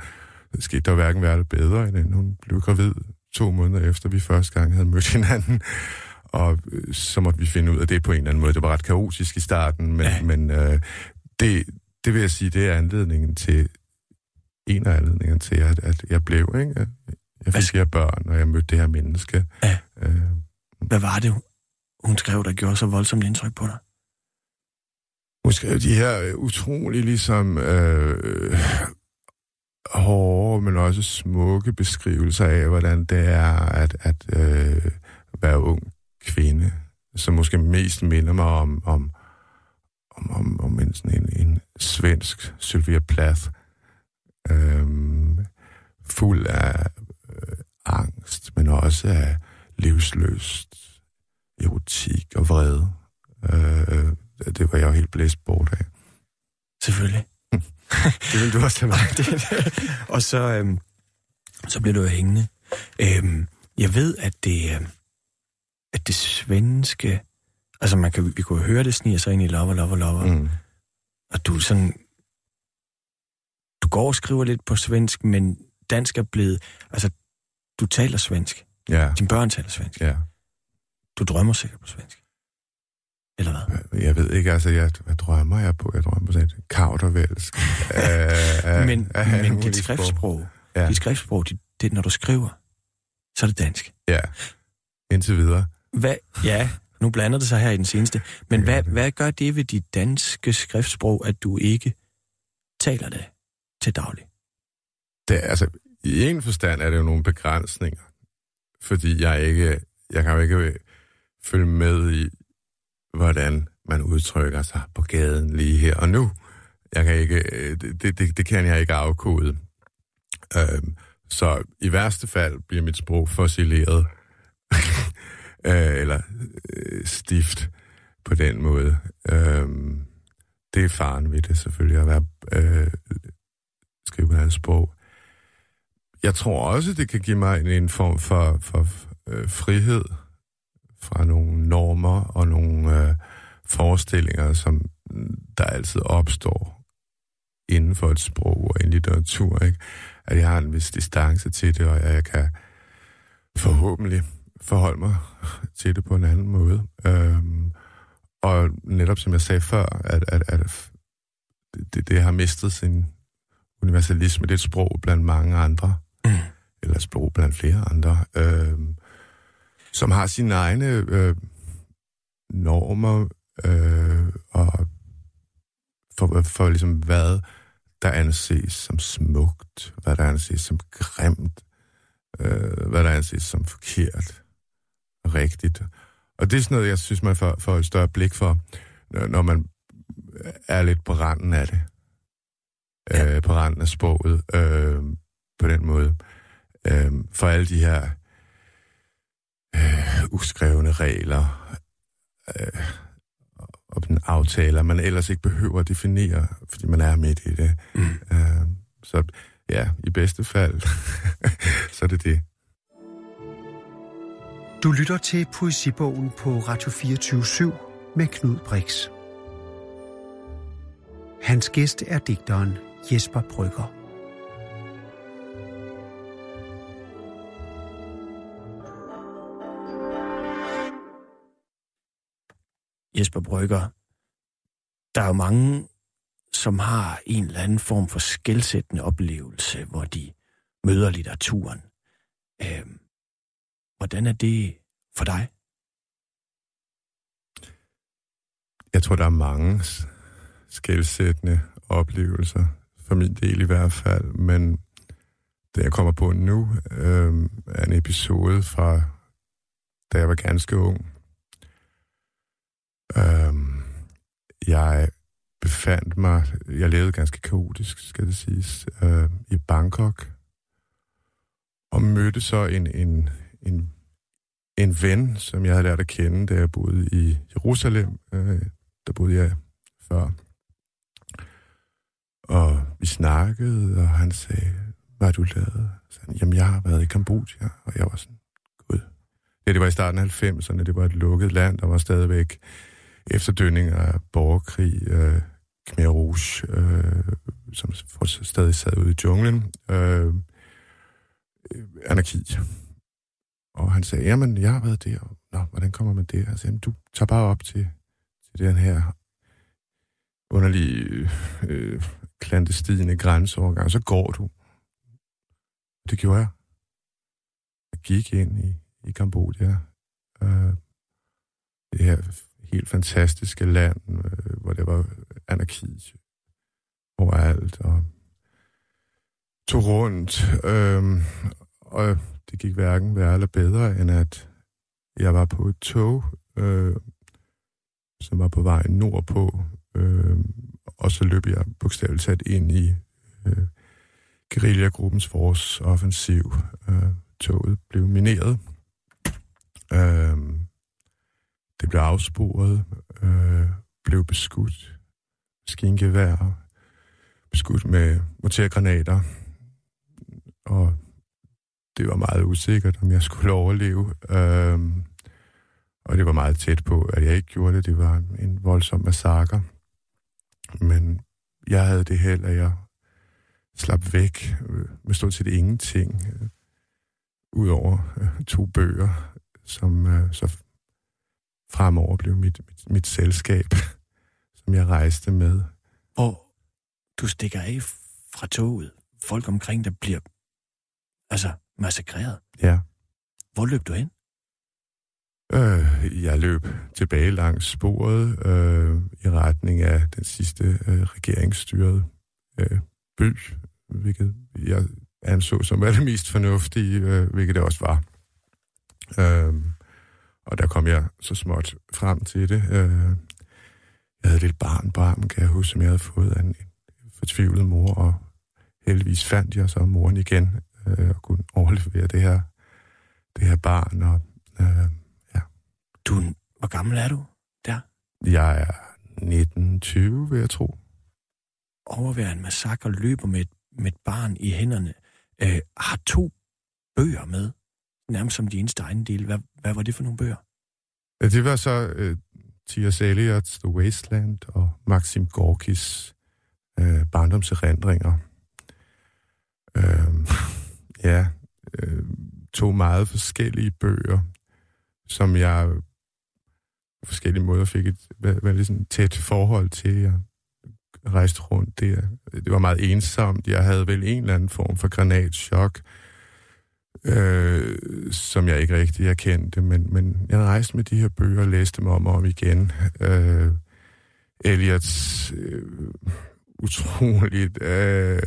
det skete der hverken eller bedre, end hun blev gravid to måneder efter, vi første gang havde mødt hinanden. Og øh, så måtte vi finde ud af det på en eller anden måde. Det var ret kaotisk i starten, men, Ja. men øh, det, det vil jeg sige, det er anledningen til, en af anledningerne til, at, at jeg blev, ikke? Jeg fik sk- her børn, og jeg mødte det her menneske. Ja. Øh, hvad var det, hun skrev, der gjorde så voldsomt indtryk på dig? Hun skrev de her øh, utrolig ligesom øh, hårde, men også smukke beskrivelser af, hvordan det er at, at øh, være ung kvinde, som måske mest minder mig om, om, om, om, om en, sådan en, en svensk Sylvia Plath, øh, fuld af øh, angst, men også af livsløst, erotik og vrede. Øh, det var jeg jo helt blæst bort af. Selvfølgelig. Det vil du også have været. og så, øhm, så bliver du jo hængende. Øhm, jeg ved, at det, øhm, at det svenske... Altså, man kan, vi kunne høre, det sniger sig ind i Lover, Lover, Lover. Mm. Og du sådan... Du går og skriver lidt på svensk, men dansk er blevet... Altså, du taler svensk. Ja, Dine børn taler svensk. ja. Du drømmer sikkert på svensk. Eller hvad? Jeg ved ikke, altså, jeg, hvad drømmer jeg på? Jeg drømmer på sådan et kaudervælsk. men men dit skriftsprog, ja. Dit skriftsprog, dit, det, når du skriver, så er det dansk. Ja, indtil videre. Hvad, ja, nu blander det sig her i den seneste. Men hvad, det. hvad gør det ved dit danske skriftsprog, at du ikke taler det til daglig? Det, altså, i en forstand er det jo nogle begrænsninger. Fordi jeg ikke, jeg kan jo ikke øh, følge med i, hvordan man udtrykker sig på gaden lige her og nu. Jeg kan ikke, øh, det, det, det kan jeg ikke afkode. Øhm, så i værste fald bliver mit sprog fossileret, øh, eller øh, stift på den måde. Øhm, det er faren ved det selvfølgelig, at være, øh, skrive af sprog. Jeg tror også, det kan give mig en, en form for, for øh, frihed fra nogle normer og nogle øh, forestillinger, som mm, der altid opstår inden for et sprog og en litteratur. Ikke? At jeg har en vis distance til det, og jeg kan forhåbentlig forholde mig til det på en anden måde. Øhm, og netop som jeg sagde før, at, at, at det, det har mistet sin universalisme. Det er et sprog blandt mange andre, mm. eller sprog blandt flere andre, øh, som har sine egne øh, normer øh, og for, for ligesom hvad der anses som smukt, hvad der anses som grimt, øh, hvad der anses som forkert og rigtigt. Og det er sådan noget, jeg synes, man får, får et større blik for, når man er lidt på randen af det. Ja. Øh, på randen af sproget, øh, på den måde. Øh, for alle de her øh, uskrevne regler øh, og den aftaler, man ellers ikke behøver at definere, fordi man er midt i det. Mm. Øh, så ja, i bedste fald, så er det det. Du lytter til Poesibogen på Radio 24 med Knud Brix. Hans gæst er digteren Jesper Brygger. Jesper Brygger, der er jo mange, som har en eller anden form for skældsættende oplevelse, hvor de møder litteraturen. Øhm, hvordan er det for dig? Jeg tror, der er mange skældsættende oplevelser, for min del i hvert fald, men det, jeg kommer på nu, øh, er en episode fra, da jeg var ganske ung. Øh, jeg befandt mig, jeg levede ganske kaotisk, skal det siges, øh, i Bangkok, og mødte så en, en, en, en ven, som jeg havde lært at kende, da jeg boede i Jerusalem. Øh, der boede jeg før. Og vi snakkede, og han sagde, hvad har du lavet? Så han, Jamen, jeg har været i Kambodja, og jeg var sådan, gud. Ja, det var i starten af 90'erne, det var et lukket land, der var stadigvæk efterdønninger af borgerkrig, øh, Khmer Rouge, øh, som stadig sad ude i junglen, øh, anarki. Og han sagde, jamen, jeg har været der. Nå, hvordan kommer man der? Altså, jamen, du tager bare op til, til den her underlige øh, klandestine grænseovergang, så går du. Det gjorde jeg. Jeg gik ind i, i Kambodja. Øh, det her helt fantastiske land, øh, hvor det var anarki overalt, og tog rundt. Øh, og det gik hverken værre eller bedre, end at jeg var på et tog, øh, som var på vej nordpå, øh, og så løb jeg bogstaveligt talt ind i øh, guerillagruppens offensiv. Øh, toget blev mineret. Øh, det blev afsporet, øh, blev beskudt, skingevær, beskudt med mortergranater, og det var meget usikkert, om jeg skulle overleve. Øh, og det var meget tæt på, at jeg ikke gjorde det. Det var en voldsom massakre. Men jeg havde det held, at jeg slap væk øh, med stort set ingenting, øh, udover øh, to bøger, som øh, så fremover blev mit, mit, mit selskab, som jeg rejste med. Og du stikker af fra toget. Folk omkring der bliver altså massakreret. Ja. Hvor løb du hen? Øh, jeg løb tilbage langs sporet øh, i retning af den sidste øh, regeringsstyrede øh, by, hvilket jeg anså som var det mest fornuftige, øh, hvilket det også var. Øh, og der kom jeg så småt frem til det. Øh, jeg havde et lille barn på armen, kan jeg huske, som jeg havde fået af en, fortvivlet mor, og heldigvis fandt jeg så moren igen, øh, og kunne overlevere det her, det her barn, og øh, ja. Du, hvor gammel er du der? Jeg er 1920, vil jeg tro. Overværer en massakre, løber med et, med et barn i hænderne, øh, har to bøger med, nærmest som de eneste egen del. Hvad, hvad var det for nogle bøger? Ja, det var så øh, T.S. Eliot's The Wasteland og Maxim Gorkis øh, barndomserindringer. Øh, ja, øh, to meget forskellige bøger, som jeg på forskellige måder fik et veldig sådan tæt forhold til. Jeg rejste rundt der. Det var meget ensomt. Jeg havde vel en eller anden form for granatschok, øh, øh, som jeg ikke rigtig erkendte, men, men jeg rejste med de her bøger og læste dem om og om igen. Øh, Eliots øh, utroligt øh,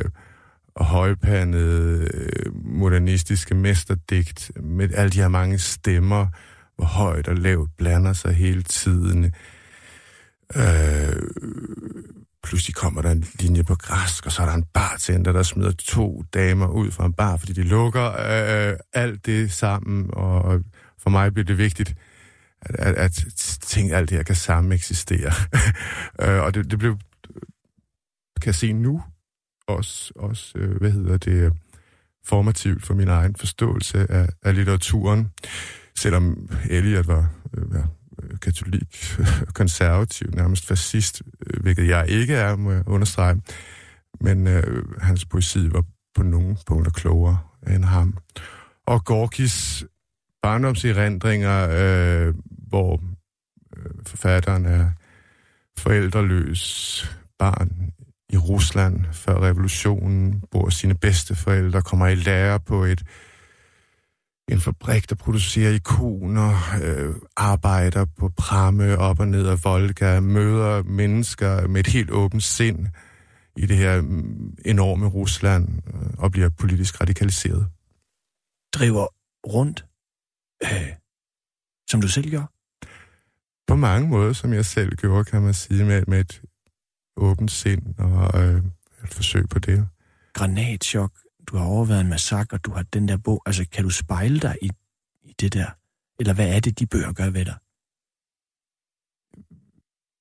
højpandede øh, modernistiske mesterdigt med alle de her mange stemmer, hvor højt og lavt blander sig hele tiden. Øh, pludselig kommer der en linje på græsk, og så er der en bartender, der smider to damer ud fra en bar, fordi de lukker øh, alt det sammen, og for mig bliver det vigtigt, at, at, at ting, alt det her kan sammen eksistere. øh, og det, det blev, kan jeg se nu, også, også øh, hvad hedder det, formativt for min egen forståelse af, af litteraturen. Selvom Eliot var øh, ja, Øh, katolik, konservativ, nærmest fascist, øh, hvilket jeg ikke er, må jeg understrege. Men øh, hans poesi var på nogle punkter klogere end ham. Og Gorkis barndomserindringer, øh, hvor øh, forfatteren er forældreløs barn i Rusland før revolutionen, bor sine bedste forældre, kommer i lære på et en fabrik, der producerer ikoner, øh, arbejder på pramme op og ned af Volga, møder mennesker med et helt åbent sind i det her mm, enorme Rusland øh, og bliver politisk radikaliseret. Driver rundt, øh, som du selv gør? På mange måder, som jeg selv gjorde, kan man sige, med, med et åbent sind og øh, et forsøg på det. Granatchok, du har overvejet en massakre, du har den der bog. Altså, kan du spejle dig i, i det der? Eller hvad er det, de bøger gør ved dig?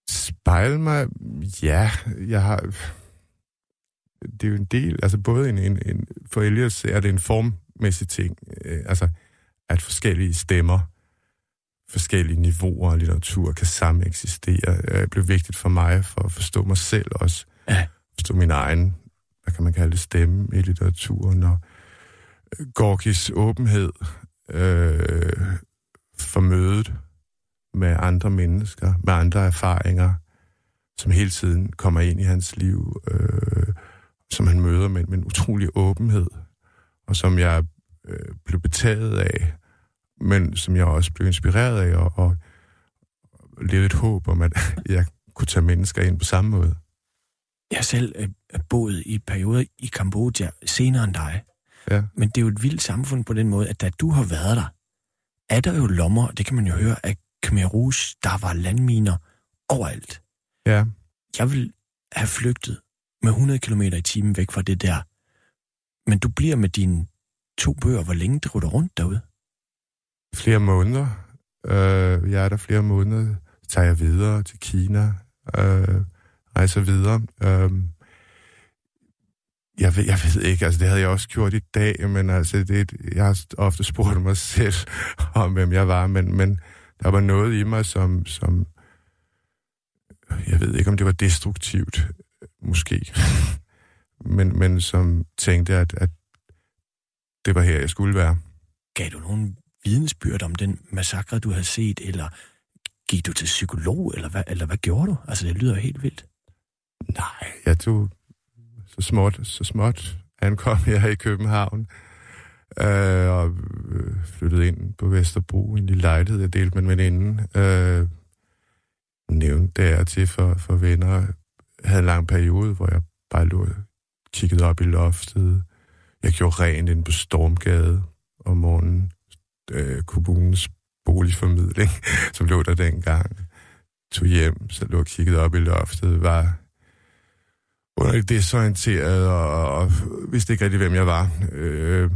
Spejle mig? Ja, jeg har... Det er jo en del, altså både en, en, en for Elias er det en formmæssig ting, øh, altså at forskellige stemmer, forskellige niveauer af litteratur kan sammen eksistere. Det blev vigtigt for mig for at forstå mig selv også. Ja. Forstå min egen hvad kan man kalde det, stemme i litteraturen, og øh, Gorkis åbenhed øh, for mødet med andre mennesker, med andre erfaringer, som hele tiden kommer ind i hans liv, øh, som han møder med, med en utrolig åbenhed, og som jeg øh, blev betaget af, men som jeg også blev inspireret af, og, og levede et håb om, at jeg kunne tage mennesker ind på samme måde. Jeg selv øh, boet i perioder i Kambodja senere end dig. Ja. Men det er jo et vildt samfund på den måde, at da du har været der, er der jo lommer, det kan man jo høre, af Khmer Rouge, der var landminer overalt. Ja. Jeg vil have flygtet med 100 km i timen væk fra det der. Men du bliver med dine to bøger. Hvor længe du rundt derude? Flere måneder. Øh, jeg er der flere måneder. Så tager jeg videre til Kina. Øh, rejser videre. Øhm, jeg, ved, jeg ved ikke, altså det havde jeg også gjort i dag, men altså det, jeg har ofte spurgt mig selv om, hvem jeg var, men, men der var noget i mig, som, som jeg ved ikke, om det var destruktivt, måske, men, men som tænkte, at, at det var her, jeg skulle være. Gav du nogen vidensbyrd om den massakre, du havde set, eller gik du til psykolog, eller hvad, eller hvad gjorde du? Altså, det lyder helt vildt. Nej, jeg tog så småt, så småt ankom jeg i København øh, og øh, flyttede ind på Vesterbro, en lille lejlighed, jeg delte med en veninde. Øh, nævnte der til for, for venner. Jeg havde en lang periode, hvor jeg bare lå kiggede op i loftet. Jeg gjorde rent ind på Stormgade om morgenen. Øh, kommunens boligformidling, som lå der dengang tog hjem, så lå og kiggede op i loftet, var underligt desorienteret og, og vidste ikke rigtig, hvem jeg var øh,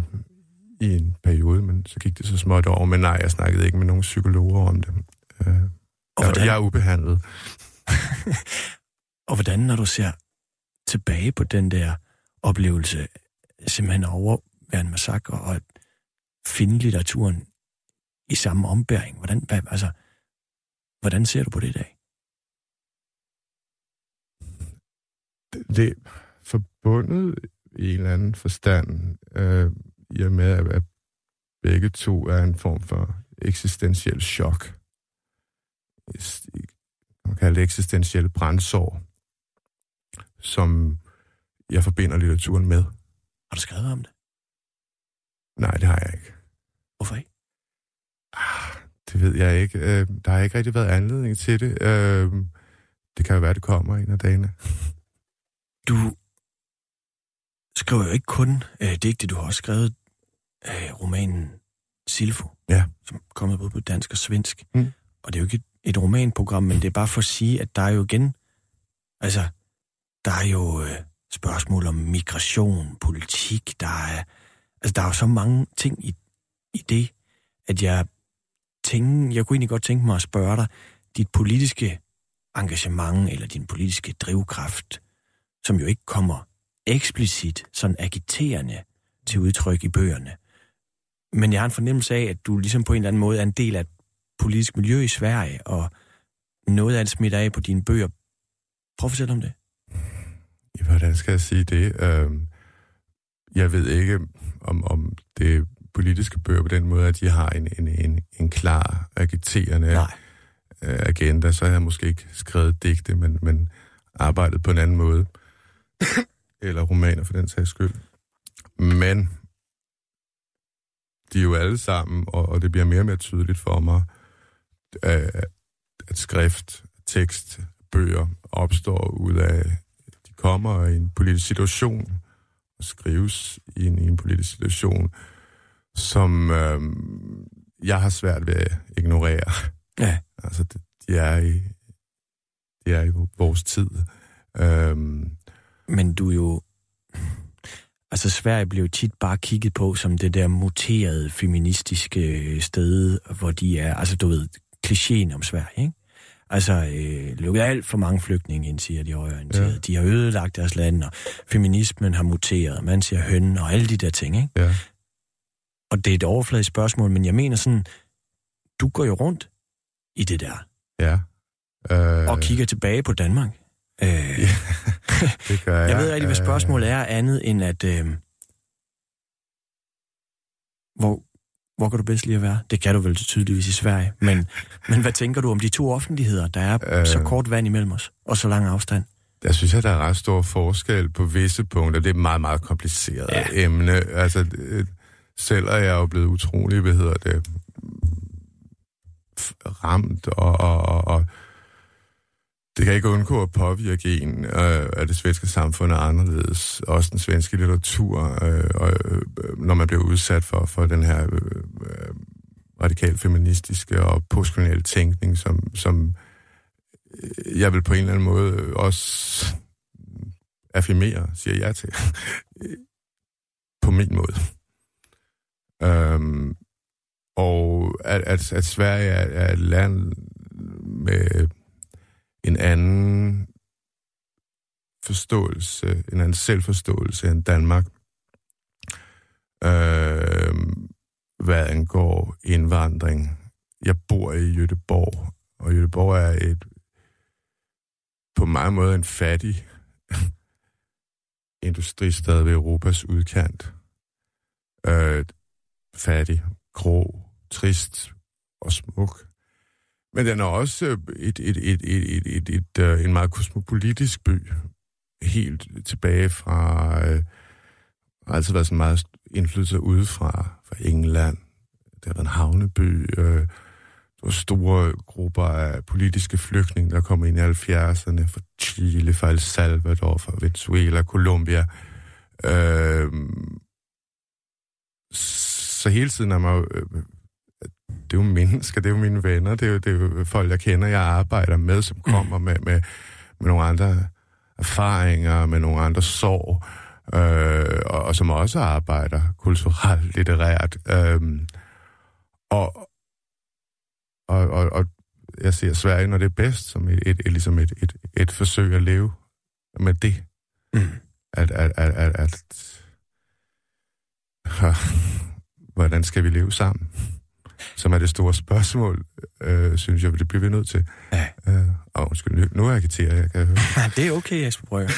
i en periode, men så gik det så småt over. Men nej, jeg snakkede ikke med nogen psykologer om det. Øh, Og jeg, hvordan- jeg er ubehandlet. Og hvordan, når du ser tilbage på den der oplevelse, simpelthen overvære en massakre og at finde litteraturen i samme ombæring, hvordan, hvad, altså, hvordan ser du på det i dag? Det er forbundet i en eller anden forstand, øh, i og med, at, at begge to er en form for eksistentiel chok. Man kan kalde det eksistentielle brændsår, som jeg forbinder litteraturen med. Har du skrevet om det? Nej, det har jeg ikke. Hvorfor ikke? Ah, Det ved jeg ikke. Øh, Der har ikke rigtig været anledning til det. Øh, Det kan jo være, det kommer en af dagene. Du skriver jo ikke kun øh, digte, du har også skrevet øh, romanen Silfo, Ja. som er kommet både på dansk og svensk. Mm. Og det er jo ikke et, et romanprogram, men det er bare for at sige, at der er jo igen, altså, der er jo øh, spørgsmål om migration, politik, der er, altså, der er jo så mange ting i, i det, at jeg tænker, jeg kunne egentlig godt tænke mig at spørge dig, dit politiske engagement eller din politiske drivkraft, som jo ikke kommer eksplicit, sådan agiterende til udtryk i bøgerne. Men jeg har en fornemmelse af, at du ligesom på en eller anden måde er en del af et politisk miljø i Sverige, og noget af det smitter af på dine bøger. Prøv at fortælle om det. Hvordan skal jeg sige det? Øhm, jeg ved ikke, om, om det politiske bøger på den måde, at de har en, en, en, en klar agiterende Nej. øh, agenda, så har jeg måske ikke skrevet digte, men, men arbejdet på en anden måde. Eller romaner for den sags skyld. Men de er jo alle sammen, og, og det bliver mere og mere tydeligt for mig, øh, at skrift, tekst, bøger opstår ud af, de kommer i en politisk situation, og skrives i en, i en politisk situation, som øh, jeg har svært ved at ignorere. Ja. Altså, det- de er i, de er i vores tid. Øhm, Men du er jo... Altså, Sverige blev tit bare kigget på som det der muterede feministiske sted, hvor de er, altså du ved, klichéen om Sverige, ikke? Altså, øh, lukket alt for mange flygtninge ind, siger de højreorienterede. Ja. Ja. De har ødelagt deres land, og feminismen har muteret, man siger høn, og alle de der ting, ikke? ja. Og det er et overfladisk spørgsmål, men jeg mener sådan, du går jo rundt i det der, Ja. Øh, og kigger tilbage på Danmark. Øh, Ja, det gør jeg. Jeg ved rigtig, hvad spørgsmålet er andet end at... Øh, hvor, hvor kan du bedst lide at være? Det kan du vel tydeligvis i Sverige. Men, men hvad tænker du om de to offentligheder, der er øh, så kort vand imellem os, og så lang afstand? Der synes jeg, der er ret stor forskel på visse punkter. Det er et meget, meget kompliceret Ja. emne. Altså, øh, selv er jeg jo blevet utrolig, hvad hedder det, ramt, og, og, og, og det kan ikke undgå at påvirke en, øh, at det svenske samfund er anderledes. Også den svenske litteratur, øh, og, øh, når man bliver udsat for, for den her øh, øh radikal feministiske og postkoloniale tænkning, som, som øh, jeg vil på en eller anden måde også affirmere, siger jeg til, på min måde. Øhm, og at, at, at Sverige er, er et land med en anden forståelse, en anden selvforståelse end Danmark. øh, hvad angår indvandring. Jeg bor i Göteborg, og Göteborg er et på mange måder en fattig industristad ved Europas udkant. Øh, fattig, grå, trist og smuk. Men den er også øh, et, et, et, et, et, et, et, øh, en meget kosmopolitisk by. Helt tilbage fra... Øh, har altid været sådan meget indflydelse udefra, fra England. Det har været en havneby. Øh, der var store grupper af politiske flygtninge, der kom ind i 70'erne fra Chile, fra El Salvador, fra Venezuela, Colombia. Øh, så hele tiden er man øh, det er jo mennesker, det er jo mine venner, det er jo, det er jo folk, jeg kender, jeg arbejder med, som kommer med, med, med nogle andre erfaringer, med nogle andre sår, øh, og, og som også arbejder kulturelt, litterært. Øh, og, og, og, og jeg ser Sverige, når det er bedst, som et, et, et, ligesom et, et, et forsøg at leve med det. Mm. At, at, at, at, at hvordan skal vi leve sammen? Som er det store spørgsmål, øh, synes jeg, det bliver vi nødt til. Ja. Øh, og undskyld, nu, er jeg agiteret, jeg kan høre. Ja, det er okay, Jesper Brøger.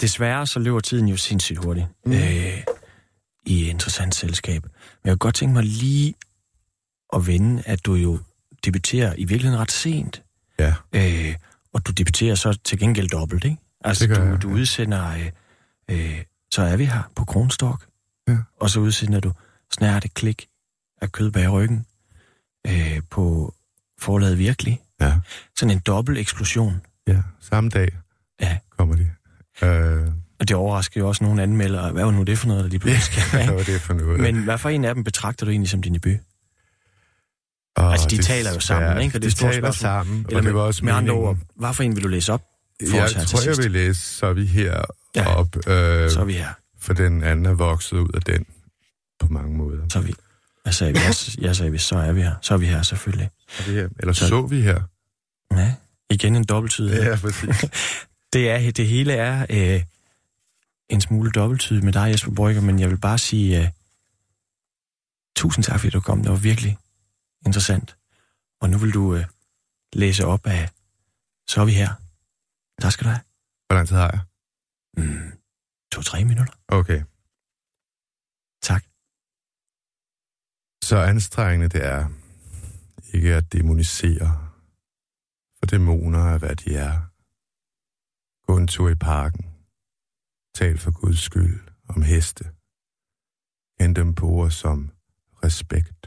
Desværre så løber tiden jo sindssygt hurtigt mm. øh, i interessant selskab. Men jeg kunne godt tænke mig lige at vende, at du jo debuterer i virkeligheden ret sent. Ja. Øh, og du debuterer så til gengæld dobbelt, ikke? Altså, Det gør du, jeg, du udsender... Øh, øh, så er vi her på Kronstork. Ja. Og så udsender du snart et klik af kød bag ryggen øh, på forladet virkelig. Ja, Sådan en dobbelt eksplosion. ja. Samme dag Ja. kommer de. Øh, Og det overrasker jo også nogle anmeldere. Hvad var nu det for noget, der lige pludselig skal hvad var det for noget? Men hvad for en af dem betragter du egentlig som din debut? Og altså, de det taler jo sammen, svært. ikke? Og det er de taler spørgsmål. sammen, Eller og det var også med andre meningen. ord, hvad for en vil du læse op for Jeg os her til tror, jeg sidst? vil læse, så er vi her Ja. ja. op, øh, Så er vi her. for den anden er vokset ud af den på mange måder. Så er vi. Jeg sagde, vi, jeg, sagde, så er vi her. Så er vi her, selvfølgelig. Er vi her? Eller Så- så, vi her? Ja, igen en dobbelttydighed. Ja, præcis. Det, er, det hele er øh, en smule dobbelttydigt med dig, Jesper Brygger, men jeg vil bare sige øh, tusind tak, fordi du kom. Det var virkelig interessant. Og nu vil du øh, læse op af Så er vi her. Tak skal du have. Hvor lang tid har jeg? Mm, To-tre minutter. Okay. Tak. Så anstrengende det er ikke at demonisere, for dæmoner er, hvad de er. Gå en tur i parken. Tal for Guds skyld om heste. Kend dem på ord som respekt.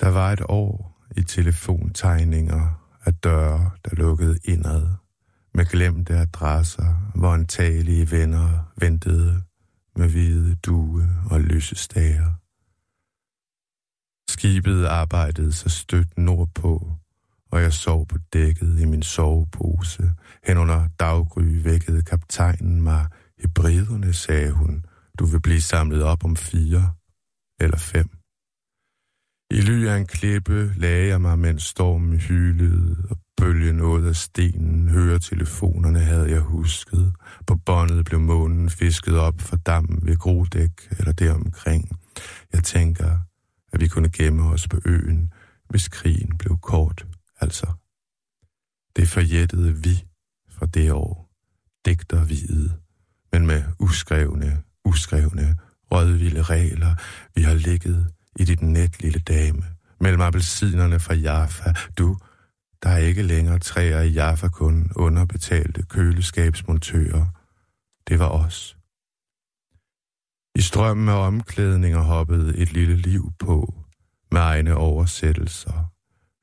Der var et år i telefontegninger af døre, der lukkede indad, med glemte adresser, hvor antagelige venner ventede med hvide due og lysestager. Skibet arbejdede sig stødt nordpå, og jeg sov på dækket i min sovepose. Hen under daggry vækkede kaptajnen mig. Hebriderne, sagde hun. Du vil blive samlet op om fire eller fem. I ly af en klippe lagde jeg mig, mens stormen hylede, og bølgen nåede af stenen. Høretelefonerne havde jeg husket. På båndet blev månen fisket op for dammen ved Grodæk eller deromkring. Jeg tænker, at vi kunne gemme os på øen, hvis krigen blev kort, altså. Det forjættede vi fra det år. Digter hvide, men med uskrevne, uskrevne, rødvilde regler. Vi har ligget i dit net, lille dame, mellem appelsinerne fra Jaffa. Du, der er ikke længere træer i Jaffa, kun underbetalte køleskabsmontører. Det var os. I strømmen af omklædninger hoppede et lille liv på, med egne oversættelser.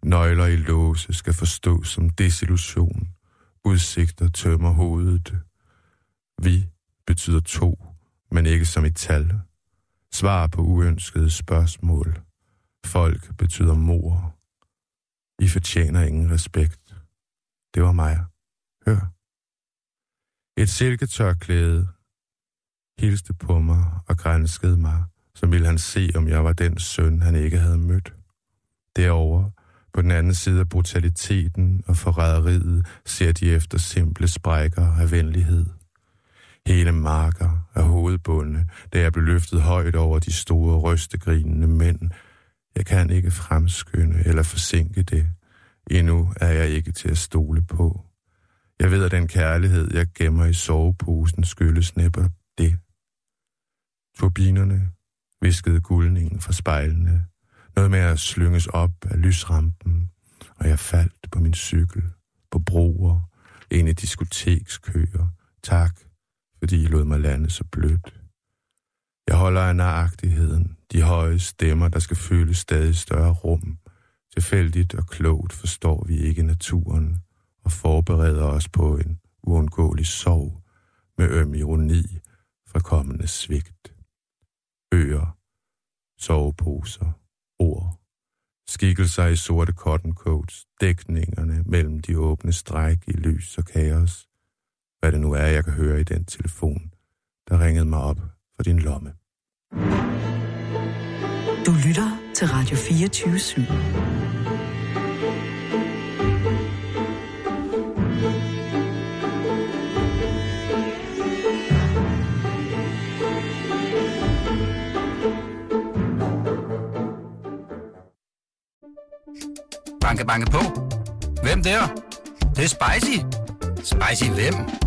Nøgler i låse skal forstås som desillusion. Udsigter tømmer hovedet. Vi betyder to, men ikke som et tal. Svar på uønskede spørgsmål. Folk betyder mor. I fortjener ingen respekt. Det var mig. Hør. Et silketørklæde hilste på mig og grænskede mig, som ville han se, om jeg var den søn, han ikke havde mødt. Derover på den anden side af brutaliteten og forræderiet, ser de efter simple sprækker af venlighed. Hele marker af hovedbundene, da jeg blev løftet højt over de store rystegrinende mænd. Jeg kan ikke fremskynde eller forsinke det. Endnu er jeg ikke til at stole på. Jeg ved, at den kærlighed, jeg gemmer i soveposen, skyldes næppe det. Turbinerne viskede guldningen fra spejlene. Noget med at slynges op af lysrampen, og jeg faldt på min cykel, på broer, ind i diskotekskøer. Tak, fordi I lod mig lande så blødt. Jeg holder af nøjagtigheden, de høje stemmer, der skal fylde stadig større rum. Tilfældigt og klogt forstår vi ikke naturen og forbereder os på en uundgåelig sorg med øm ironi fra kommende svigt. Øer, soveposer, ord, skikkelser i sorte cotton coats, dækningerne mellem de åbne stræk i lys og kaos. Hvad det nu er, jeg kan høre i den telefon, der ringede mig op for din lomme. Du lytter til Radio 24 /7. Banke, banke på. Hvem der? Det, det er spicy. Spicy hvem?